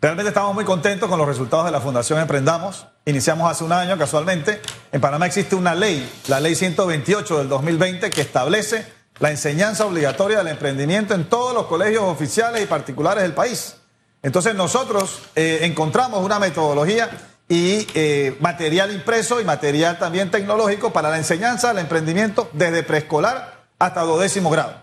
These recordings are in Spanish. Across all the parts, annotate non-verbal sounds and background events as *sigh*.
Realmente estamos muy contentos con los resultados de la Fundación Emprendamos. Iniciamos hace un año, casualmente. En Panamá existe una ley, la ley 128 del 2020, que establece la enseñanza obligatoria del emprendimiento en todos los colegios oficiales y particulares del país. Entonces nosotros eh, encontramos una metodología y eh, material impreso y material también tecnológico para la enseñanza del emprendimiento desde preescolar hasta duodécimo grado.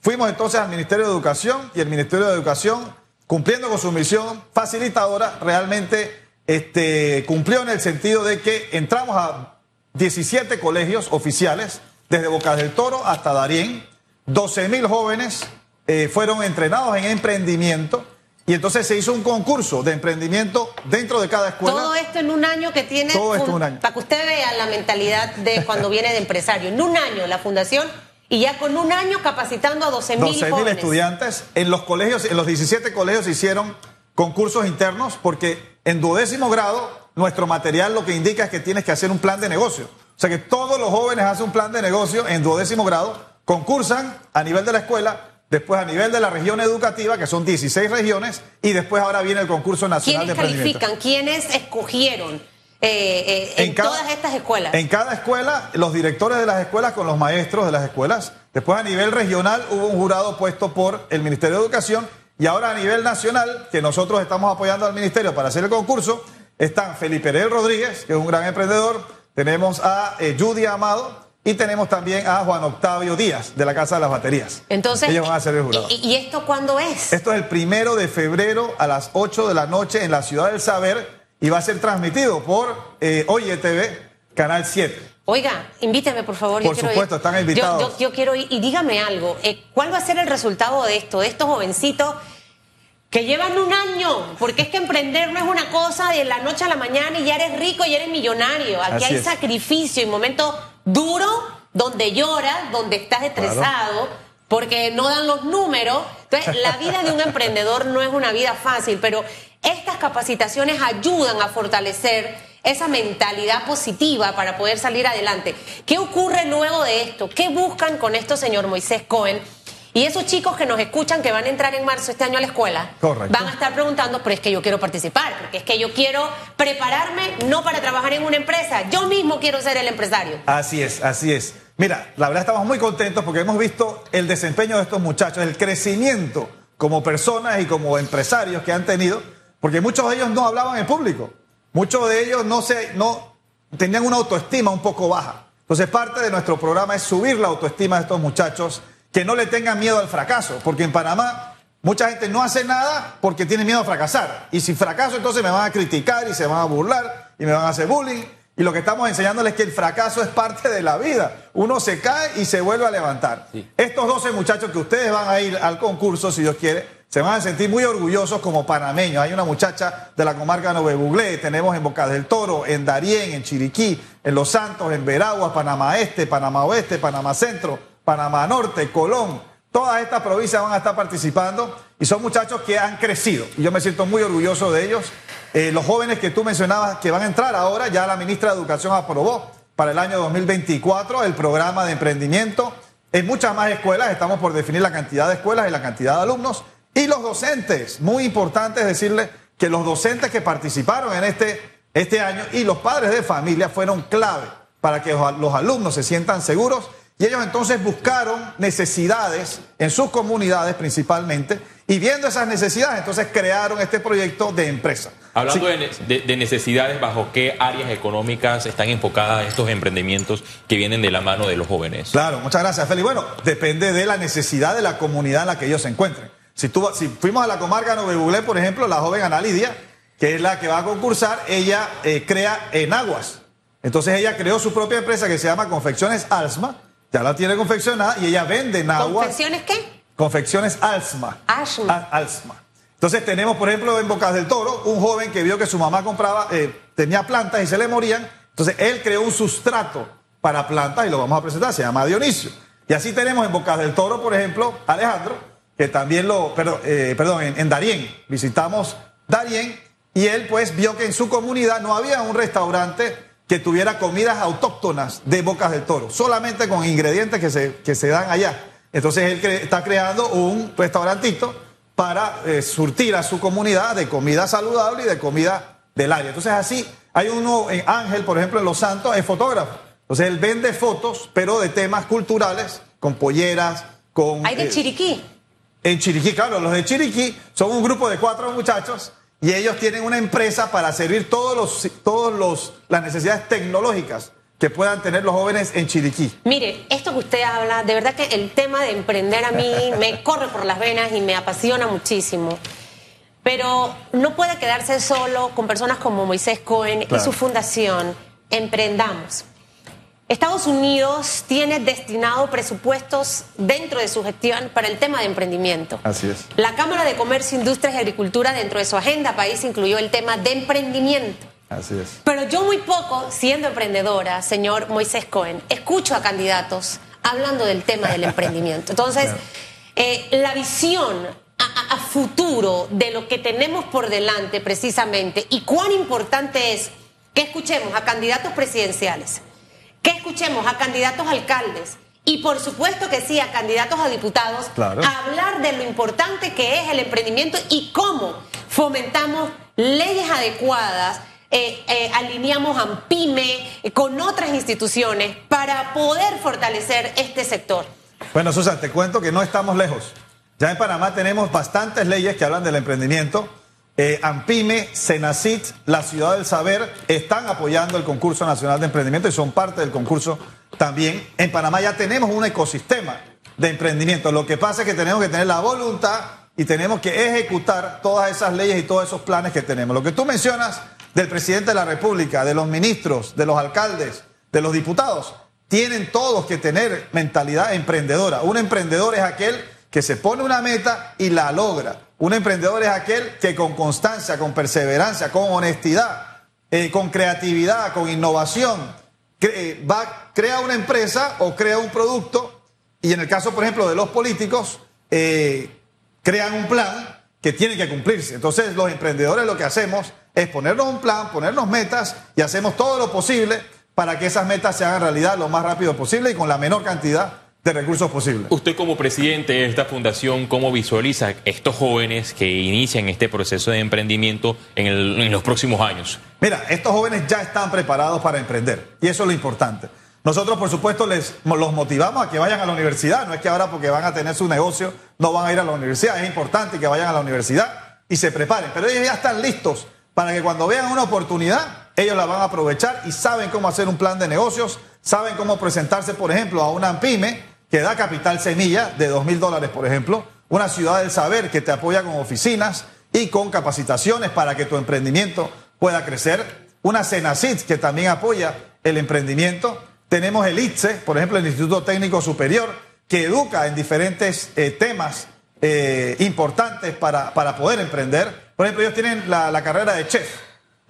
Fuimos entonces al Ministerio de Educación y el Ministerio de Educación, cumpliendo con su misión facilitadora, realmente este, cumplió en el sentido de que entramos a 17 colegios oficiales, desde Bocas del Toro hasta Darién, 12 mil jóvenes eh, fueron entrenados en emprendimiento y entonces se hizo un concurso de emprendimiento dentro de cada escuela. Todo esto en un año que tiene. Todo esto en un año. Para que usted vea la mentalidad de cuando *laughs* viene de empresario. En un año la fundación y ya con un año capacitando a 12 mil 12 mil estudiantes. En los colegios, en los 17 colegios se hicieron concursos internos porque en duodécimo grado nuestro material lo que indica es que tienes que hacer un plan de negocio. O sea que todos los jóvenes hacen un plan de negocio en duodécimo grado, concursan a nivel de la escuela después a nivel de la región educativa, que son 16 regiones, y después ahora viene el concurso nacional de emprendimiento. ¿Quiénes califican? ¿Quiénes escogieron eh, eh, en, todas estas escuelas? En cada escuela, los directores de las escuelas con los maestros de las escuelas. Después a nivel regional hubo un jurado puesto por el Ministerio de Educación y ahora a nivel nacional, que nosotros estamos apoyando al Ministerio para hacer el concurso, están Felipe Herel Rodríguez, que es un gran emprendedor, tenemos a eh, Judy Amado, y tenemos también a Juan Octavio Díaz, de la Casa de las Baterías. Entonces, ellos van a ser el jurado. ¿Y, esto cuándo es? Esto es el primero de febrero a las 8 de la noche en la Ciudad del Saber y va a ser transmitido por eh, Oye TV, Canal 7. Oiga, invíteme por favor. Por supuesto, están invitados. Yo, quiero ir y dígame algo. Eh, ¿Cuál va a ser el resultado de esto, de estos jovencitos que llevan un año? Porque es que emprender no es una cosa de la noche a la mañana y ya eres rico y eres millonario. Aquí hay sacrificio y momentos duro, donde lloras, donde estás estresado, porque no dan los números. Entonces, la vida de un emprendedor no es una vida fácil, pero estas capacitaciones ayudan a fortalecer esa mentalidad positiva para poder salir adelante. ¿Qué ocurre luego de esto? ¿Qué buscan con esto, señor Moisés Cohen? Y esos chicos que nos escuchan que van a entrar en marzo este año a la escuela, van a estar preguntando, pero es que yo quiero participar, porque es que yo quiero prepararme no para trabajar en una empresa, yo mismo quiero ser el empresario. Así es, así es. Mira, la verdad estamos muy contentos porque hemos visto el desempeño de estos muchachos, el crecimiento como personas y como empresarios que han tenido, porque muchos de ellos no hablaban en público, muchos de ellos no, tenían una autoestima un poco baja. Entonces parte de nuestro programa es subir la autoestima de estos muchachos que no le tengan miedo al fracaso, porque en Panamá mucha gente no hace nada porque tiene miedo a fracasar. Y si fracaso, entonces me van a criticar y se van a burlar y me van a hacer bullying. Y lo que estamos enseñándoles es que el fracaso es parte de la vida. Uno se cae y se vuelve a levantar. Estos 12 muchachos que ustedes van a ir al concurso, si Dios quiere, se van a sentir muy orgullosos como panameños. Hay una muchacha de la comarca Nueve Buglé, tenemos en Boca del Toro, en Darién, en Chiriquí, en Los Santos, en Veragua, Panamá Este, Panamá Oeste, Panamá Centro. Panamá Norte, Colón, todas estas provincias van a estar participando y son muchachos que han crecido. Y yo me siento muy orgulloso de ellos. Eh, los jóvenes que tú mencionabas que van a entrar ahora, ya la ministra de Educación aprobó para el año 2024 el programa de emprendimiento. En muchas más escuelas, estamos por definir la cantidad de escuelas y la cantidad de alumnos. Y los docentes, muy importante es decirles que los docentes que participaron en este, este año y los padres de familia fueron clave para que los alumnos se sientan seguros y ellos entonces buscaron necesidades en sus comunidades principalmente y viendo esas necesidades, entonces crearon este proyecto de empresa. Hablando de, necesidades, ¿bajo qué áreas económicas están enfocadas estos emprendimientos que vienen de la mano de los jóvenes? Claro, muchas gracias, Feli. Bueno, depende de la necesidad de la comunidad en la que ellos se encuentren. Si, tú, si fuimos a la comarca Nueve por ejemplo, la joven Ana Lidia, que es la que va a concursar, ella eh, crea enaguas. Entonces ella creó su propia empresa que se llama Confecciones Alsma ya la tiene confeccionada y ella vende en agua. ¿Confecciones qué? Confecciones Alsma. Alsma. Alsma. Entonces tenemos, por ejemplo, en Bocas del Toro, un joven que vio que su mamá compraba, eh, tenía plantas y se le morían. Entonces él creó un sustrato para plantas y lo vamos a presentar, se llama Dionisio. Y así tenemos en Bocas del Toro, por ejemplo, Alejandro, que también lo, perdón, eh, perdón en, en Darién, visitamos Darién y él pues vio que en su comunidad no había un restaurante que tuviera comidas autóctonas de Bocas del Toro, solamente con ingredientes que se, que se dan allá. Entonces él está creando un restaurantito para eh, surtir a su comunidad de comida saludable y de comida del área. Entonces así, hay uno, en Ángel, por ejemplo, en Los Santos, es fotógrafo. Entonces él vende fotos, pero de temas culturales, con polleras, con... Hay de eh, Chiriquí. en Chiriquí, claro, los de Chiriquí son un grupo de cuatro muchachos y ellos tienen una empresa para servir todos los, todos los, las necesidades tecnológicas que puedan tener los jóvenes en Chiriquí. Mire, esto que usted habla, de verdad que el tema de emprender a mí *laughs* me corre por las venas y me apasiona muchísimo. Pero no puede quedarse solo con personas como Moisés Cohen Claro. y su fundación. Emprendamos. Estados Unidos tiene destinado presupuestos dentro de su gestión para el tema de emprendimiento. Así es. La Cámara de Comercio, Industrias y Agricultura dentro de su agenda país incluyó el tema de emprendimiento. Así es. Pero yo muy poco, siendo emprendedora, señor Moisés Cohen, escucho a candidatos hablando del tema del *laughs* emprendimiento. Entonces, Claro. eh, la visión a, a- a futuro de lo que tenemos por delante precisamente y cuán importante es que escuchemos a candidatos presidenciales, que escuchemos a candidatos alcaldes y por supuesto que sí a candidatos a diputados, Claro. hablar de lo importante que es el emprendimiento y cómo fomentamos leyes adecuadas, eh, eh, alineamos a PYME eh, con otras instituciones para poder fortalecer este sector. Bueno, Susan, te cuento que no estamos lejos. Ya en Panamá tenemos bastantes leyes que hablan del emprendimiento. Eh, AMPIME, Senacit, la Ciudad del Saber están apoyando el concurso nacional de emprendimiento y son parte del concurso también. En Panamá ya tenemos un ecosistema de emprendimiento. Lo que pasa es que tenemos que tener la voluntad y tenemos que ejecutar todas esas leyes y todos esos planes que tenemos. Lo que tú mencionas del presidente de la República, de los ministros, de los alcaldes, de los diputados, tienen todos que tener mentalidad emprendedora. Un emprendedor es aquel que se pone una meta y la logra. Un emprendedor es aquel que con constancia, con perseverancia, con honestidad, eh, con creatividad, con innovación, eh, va, crea una empresa o crea un producto y en el caso, por ejemplo, de los políticos, eh, crean un plan que tiene que cumplirse. Entonces, los emprendedores lo que hacemos es ponernos un plan, ponernos metas y hacemos todo lo posible para que esas metas se hagan realidad lo más rápido posible y con la menor cantidad de recursos posible. Usted como presidente de esta fundación, ¿cómo visualiza estos jóvenes que inician este proceso de emprendimiento en, el- en los próximos años? Mira, estos jóvenes ya están preparados para emprender y eso es lo importante. Nosotros, por supuesto, les, los motivamos a que vayan a la universidad. No es que ahora porque van a tener su negocio no van a ir a la universidad. Es importante que vayan a la universidad y se preparen. Pero ellos ya están listos para que cuando vean una oportunidad, ellos la van a aprovechar y saben cómo hacer un plan de negocios, saben cómo presentarse, por ejemplo, a una pyme que da capital semilla de dos mil dólares, por ejemplo, una ciudad del saber que te apoya con oficinas y con capacitaciones para que tu emprendimiento pueda crecer, una Senacit que también apoya el emprendimiento, tenemos el ITSE, por ejemplo, el Instituto Técnico Superior, que educa en diferentes eh, temas eh, importantes para, para poder emprender. Por ejemplo, ellos tienen la, la carrera de chef.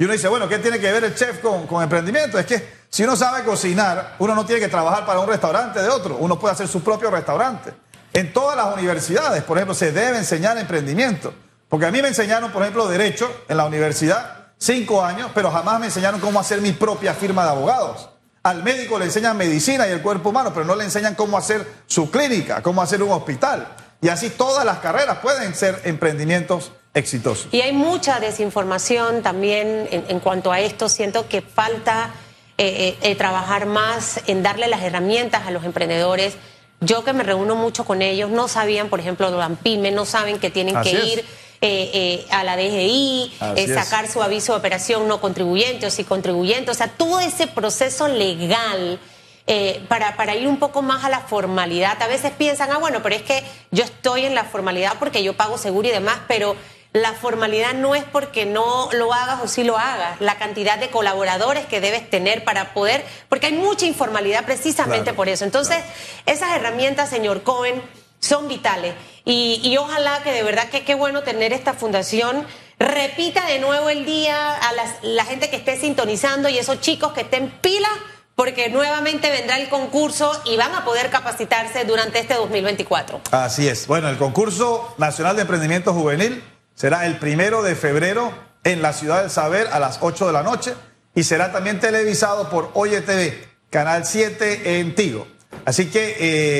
Y uno dice, bueno, ¿qué tiene que ver el chef con, con emprendimiento? Es que si uno sabe cocinar, uno no tiene que trabajar para un restaurante de otro, uno puede hacer su propio restaurante. En todas las universidades, por ejemplo, se debe enseñar emprendimiento. Porque a mí me enseñaron, por ejemplo, derecho en la universidad, cinco años, pero jamás me enseñaron cómo hacer mi propia firma de abogados. Al médico le enseñan medicina y el cuerpo humano, pero no le enseñan cómo hacer su clínica, cómo hacer un hospital. Y así todas las carreras pueden ser emprendimientos exitosos. Y hay mucha desinformación también en, en cuanto a esto. Siento que falta eh, eh, eh, trabajar más en darle las herramientas a los emprendedores. Yo que me reúno mucho con ellos, no sabían, por ejemplo, de Pyme, no saben que tienen Así que es. ir eh, eh, a la DGI, es. sacar su aviso de operación no contribuyente o sí contribuyente. O sea, todo ese proceso legal. eh, para, para ir un poco más a la formalidad. A veces piensan, ah, bueno, pero es que yo estoy en la formalidad porque yo pago seguro y demás, pero la formalidad no es porque no lo hagas o sí lo hagas, la cantidad de colaboradores que debes tener para poder, porque hay mucha informalidad precisamente Claro, por eso. Entonces, esas herramientas, señor Cohen, son vitales. Y, y ojalá que de verdad que qué bueno tener esta fundación. Repita de nuevo el día a las- la gente que esté sintonizando y esos chicos que estén pila, porque nuevamente vendrá el concurso y van a poder capacitarse durante este 2024. Así es. Bueno, el concurso nacional de emprendimiento juvenil será el primero de febrero en la ciudad del saber a las 8 de la noche y será también televisado por Oye TV, Canal 7 en Tigo. Así que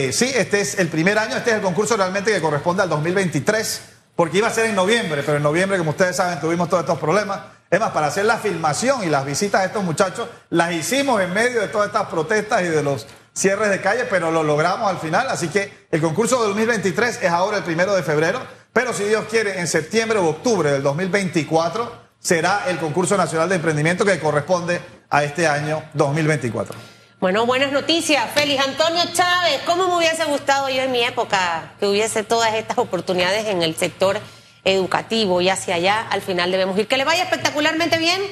eh, sí, este es el primer año, este es el concurso realmente que corresponde al 2023, porque iba a ser en noviembre, pero en noviembre, como ustedes saben, tuvimos todos estos problemas. Es más, para hacer la filmación y las visitas de estos muchachos, las hicimos en medio de todas estas protestas y de los cierres de calle, pero lo logramos al final. Así que el concurso de 2023 es ahora el primero de febrero, pero si Dios quiere, en septiembre o octubre del 2024 será el concurso nacional de emprendimiento que corresponde a este año 2024. Bueno, buenas noticias. Félix Antonio Chávez, ¿cómo me hubiese gustado yo en mi época que hubiese todas estas oportunidades en el sector educativo y hacia allá al final debemos ir? Que le vaya espectacularmente bien.